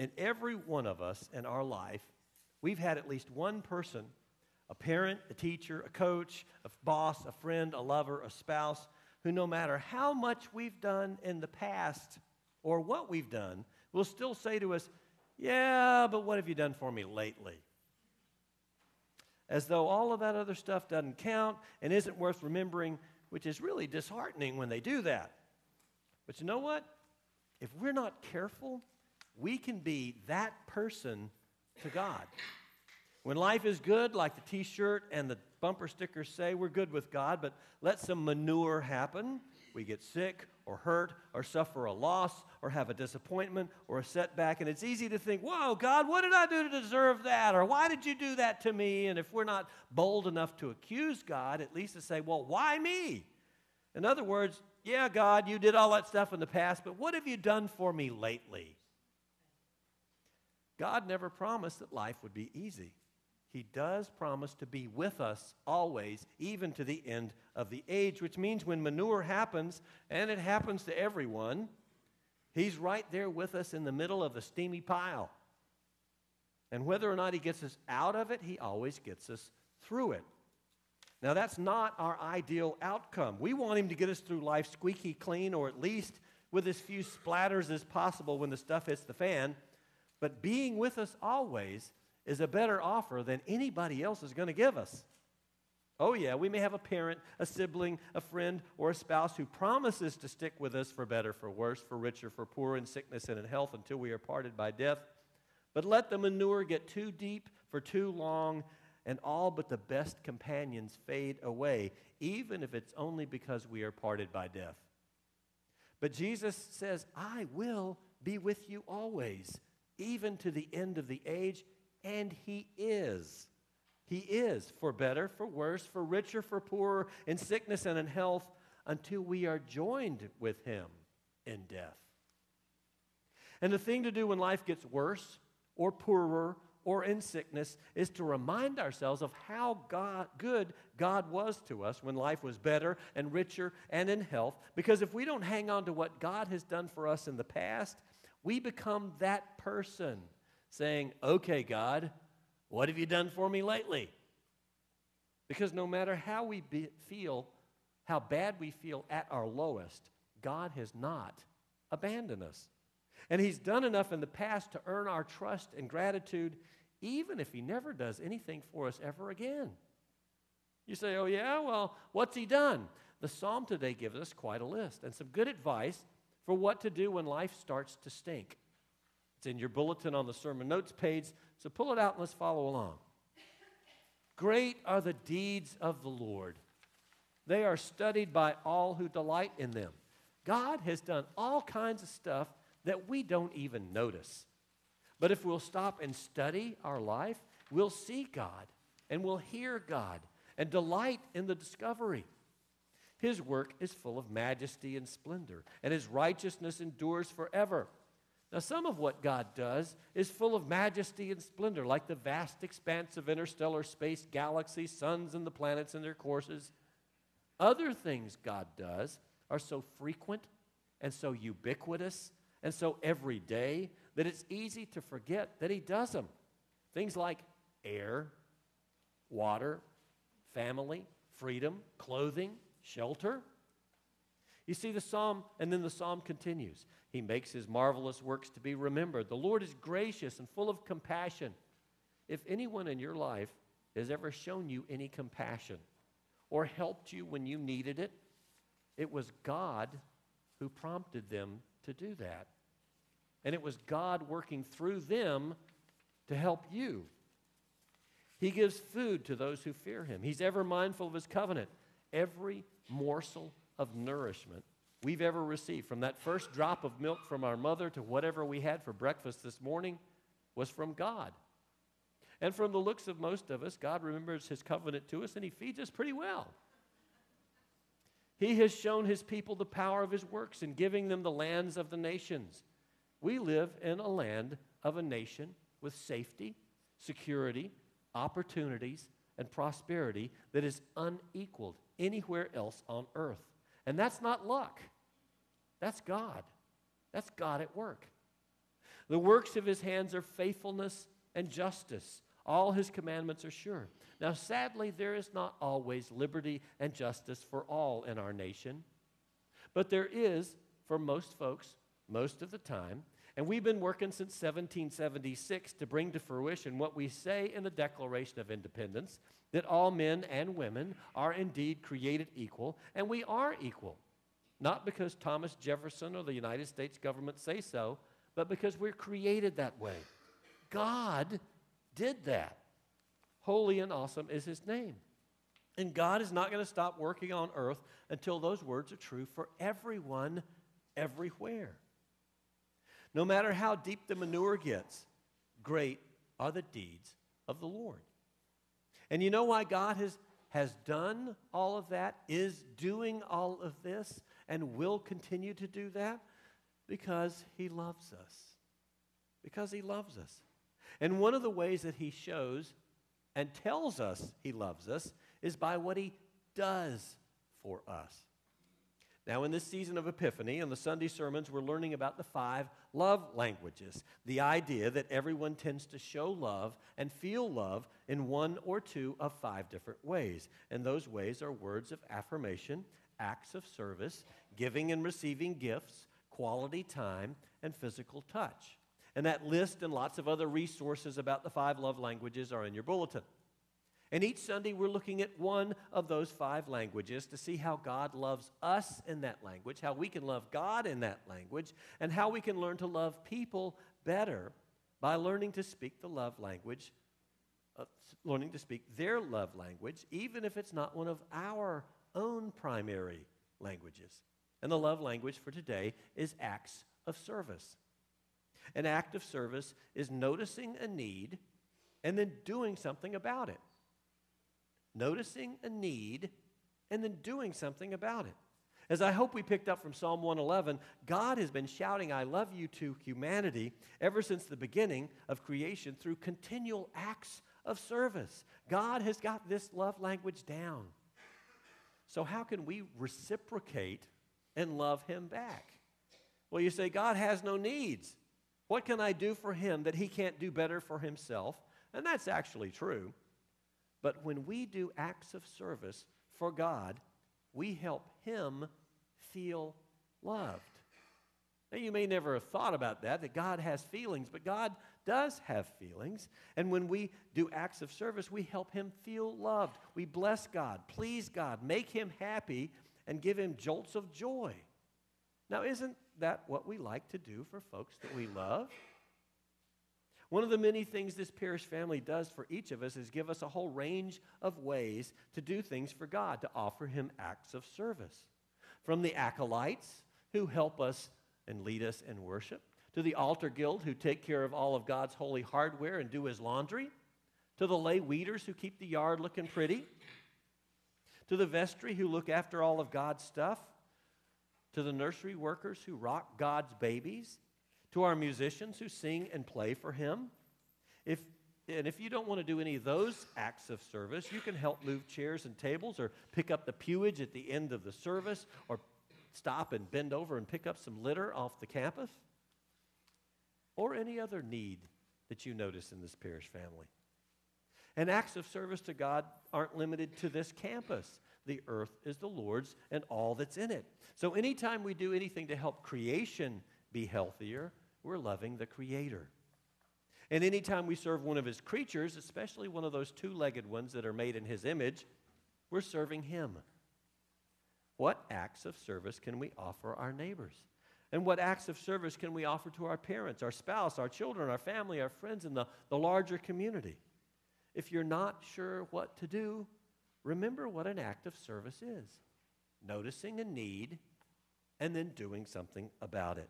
in every one of us in our life, we've had at least one person a parent, a teacher, a coach, a boss, a friend, a lover, a spouse who, no matter how much we've done in the past or what we've done, will still say to us, Yeah, but what have you done for me lately? As though all of that other stuff doesn't count and isn't worth remembering, which is really disheartening when they do that. But you know what? If we're not careful, we can be that person to God. When life is good, like the t shirt and the bumper stickers say, we're good with God, but let some manure happen. We get sick or hurt or suffer a loss or have a disappointment or a setback. And it's easy to think, whoa, God, what did I do to deserve that? Or why did you do that to me? And if we're not bold enough to accuse God, at least to say, well, why me? In other words, yeah, God, you did all that stuff in the past, but what have you done for me lately? God never promised that life would be easy. He does promise to be with us always, even to the end of the age, which means when manure happens, and it happens to everyone, He's right there with us in the middle of the steamy pile. And whether or not He gets us out of it, He always gets us through it. Now, that's not our ideal outcome. We want Him to get us through life squeaky clean, or at least with as few splatters as possible when the stuff hits the fan. But being with us always is a better offer than anybody else is going to give us. Oh, yeah, we may have a parent, a sibling, a friend, or a spouse who promises to stick with us for better, for worse, for richer, for poorer, in sickness and in health until we are parted by death. But let the manure get too deep for too long, and all but the best companions fade away, even if it's only because we are parted by death. But Jesus says, I will be with you always, even to the end of the age and He is. He is for better, for worse, for richer, for poorer, in sickness and in health, until we are joined with Him in death. And the thing to do when life gets worse or poorer or in sickness is to remind ourselves of how God, good God was to us when life was better and richer and in health. Because if we don't hang on to what God has done for us in the past, we become that person saying, Okay, God, what have you done for me lately? Because no matter how we be, feel, how bad we feel at our lowest, God has not abandoned us. And He's done enough in the past to earn our trust and gratitude, even if He never does anything for us ever again. You say, Oh, yeah? Well, what's He done? The psalm today gives us quite a list and some good advice for what to do when life starts to stink. It's in your bulletin on the sermon notes page, so pull it out and let's follow along. Great are the deeds of the Lord. They are studied by all who delight in them. God has done all kinds of stuff that we don't even notice. But if we'll stop and study our life, we'll see God and we'll hear God and delight in the discovery. His work is full of majesty and splendor, and his righteousness endures forever. Now, some of what God does is full of majesty and splendor, like the vast expanse of interstellar space, galaxies, suns, and the planets and their courses. Other things God does are so frequent and so ubiquitous and so everyday that it's easy to forget that He does them. Things like air, water, family, freedom, clothing, shelter. You see the psalm, and then the psalm continues. He makes his marvelous works to be remembered. The Lord is gracious and full of compassion. If anyone in your life has ever shown you any compassion or helped you when you needed it, it was God who prompted them to do that. And it was God working through them to help you. He gives food to those who fear him. He's ever mindful of his covenant. Every morsel of nourishment we've ever received, from that first drop of milk from our mother to whatever we had for breakfast this morning, was from God. And from the looks of most of us, God remembers his covenant to us and he feeds us pretty well. He has shown his people the power of his works in giving them the lands of the nations. We live in a land of a nation with safety, security, opportunities, and prosperity that is unequaled anywhere else on earth. And that's not luck, that's God. That's God at work. The works of his hands are faithfulness and justice. All his commandments are sure. Now, sadly, there is not always liberty and justice for all in our nation, but there is for most folks most of the time. And we've been working since 1776 to bring to fruition what we say in the Declaration of Independence that all men and women are indeed created equal, and we are equal. Not because Thomas Jefferson or the United States government say so, but because we're created that way. God did that. Holy and awesome is his name. And God is not going to stop working on earth until those words are true for everyone, everywhere. No matter how deep the manure gets, great are the deeds of the Lord. And you know why God has, has done all of that, is doing all of this, and will continue to do that? Because He loves us. Because He loves us. And one of the ways that He shows and tells us He loves us is by what He does for us. Now, in this season of Epiphany, in the Sunday sermons, we're learning about the five love languages. The idea that everyone tends to show love and feel love in one or two of five different ways. And those ways are words of affirmation, acts of service, giving and receiving gifts, quality time, and physical touch. And that list and lots of other resources about the five love languages are in your bulletin. And each Sunday, we're looking at one of those five languages to see how God loves us in that language, how we can love God in that language, and how we can learn to love people better by learning to speak the love language, uh, learning to speak their love language, even if it's not one of our own primary languages. And the love language for today is acts of service. An act of service is noticing a need and then doing something about it noticing a need, and then doing something about it. As I hope we picked up from Psalm 111, God has been shouting, I love you to humanity ever since the beginning of creation through continual acts of service. God has got this love language down. So, how can we reciprocate and love Him back? Well, you say, God has no needs. What can I do for Him that He can't do better for Himself? And that's actually true. But when we do acts of service for God, we help Him feel loved. Now, you may never have thought about that, that God has feelings, but God does have feelings. And when we do acts of service, we help Him feel loved. We bless God, please God, make Him happy, and give Him jolts of joy. Now, isn't that what we like to do for folks that we love? One of the many things this parish family does for each of us is give us a whole range of ways to do things for God, to offer Him acts of service. From the acolytes who help us and lead us in worship, to the altar guild who take care of all of God's holy hardware and do His laundry, to the lay weeders who keep the yard looking pretty, to the vestry who look after all of God's stuff, to the nursery workers who rock God's babies to our musicians who sing and play for Him. If, and if you don't want to do any of those acts of service, you can help move chairs and tables or pick up the pewage at the end of the service or stop and bend over and pick up some litter off the campus or any other need that you notice in this parish family. And acts of service to God aren't limited to this campus. The earth is the Lord's and all that's in it. So anytime we do anything to help creation be healthier, we're loving the Creator. And anytime we serve one of His creatures, especially one of those two legged ones that are made in His image, we're serving Him. What acts of service can we offer our neighbors? And what acts of service can we offer to our parents, our spouse, our children, our family, our friends, and the, the larger community? If you're not sure what to do, remember what an act of service is noticing a need and then doing something about it.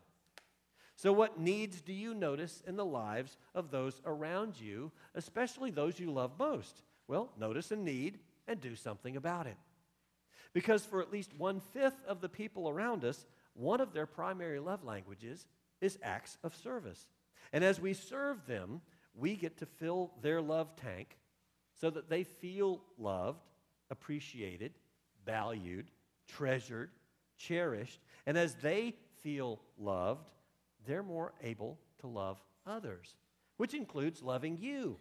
So, what needs do you notice in the lives of those around you, especially those you love most? Well, notice a need and do something about it. Because for at least one fifth of the people around us, one of their primary love languages is acts of service. And as we serve them, we get to fill their love tank so that they feel loved, appreciated, valued, treasured, cherished. And as they feel loved, they're more able to love others, which includes loving you.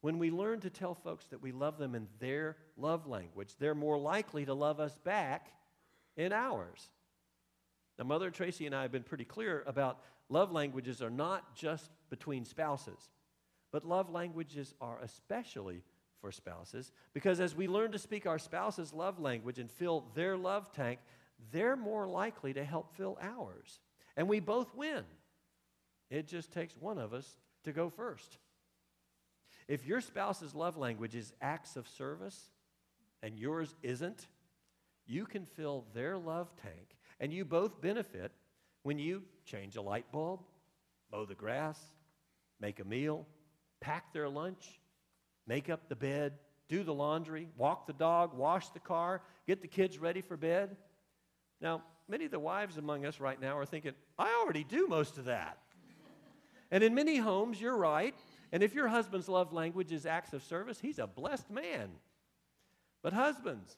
When we learn to tell folks that we love them in their love language, they're more likely to love us back in ours. Now, Mother Tracy and I have been pretty clear about love languages are not just between spouses, but love languages are especially for spouses because as we learn to speak our spouse's love language and fill their love tank, they're more likely to help fill ours. And we both win. It just takes one of us to go first. If your spouse's love language is acts of service and yours isn't, you can fill their love tank and you both benefit when you change a light bulb, mow the grass, make a meal, pack their lunch, make up the bed, do the laundry, walk the dog, wash the car, get the kids ready for bed. Now, many of the wives among us right now are thinking, I already do most of that. and in many homes, you're right. And if your husband's love language is acts of service, he's a blessed man. But, husbands,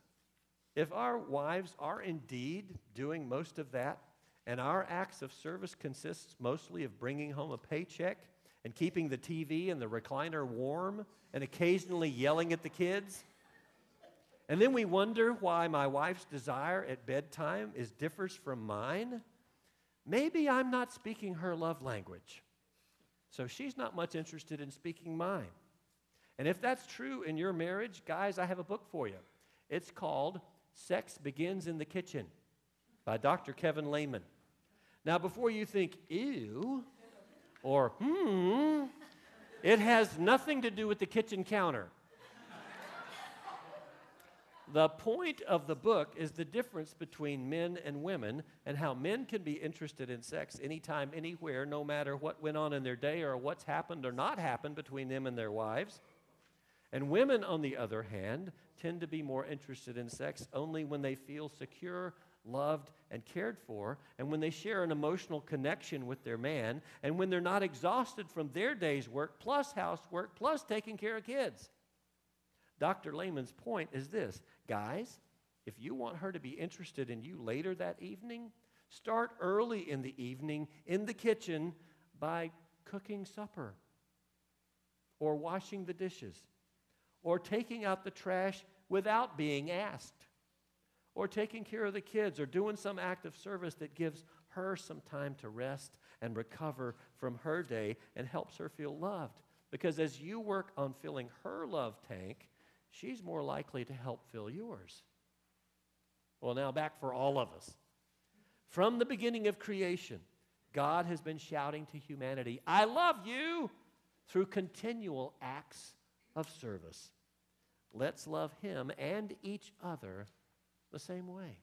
if our wives are indeed doing most of that, and our acts of service consists mostly of bringing home a paycheck and keeping the TV and the recliner warm and occasionally yelling at the kids, and then we wonder why my wife's desire at bedtime is differs from mine, maybe I'm not speaking her love language. So she's not much interested in speaking mine. And if that's true in your marriage, guys, I have a book for you. It's called Sex Begins in the Kitchen by Dr. Kevin Leman. Now, before you think, ew, or hmm, it has nothing to do with the kitchen counter. The point of the book is the difference between men and women and how men can be interested in sex anytime, anywhere, no matter what went on in their day or what's happened or not happened between them and their wives. And women, on the other hand, tend to be more interested in sex only when they feel secure, loved, and cared for, and when they share an emotional connection with their man, and when they're not exhausted from their day's work, plus housework, plus taking care of kids. Dr. Leman's point is this guys, if you want her to be interested in you later that evening, start early in the evening in the kitchen by cooking supper, or washing the dishes, or taking out the trash without being asked, or taking care of the kids, or doing some act of service that gives her some time to rest and recover from her day and helps her feel loved. Because as you work on filling her love tank, she's more likely to help fill yours. Well, now back for all of us. From the beginning of creation, God has been shouting to humanity, I love you, through continual acts of service. Let's love Him and each other the same way.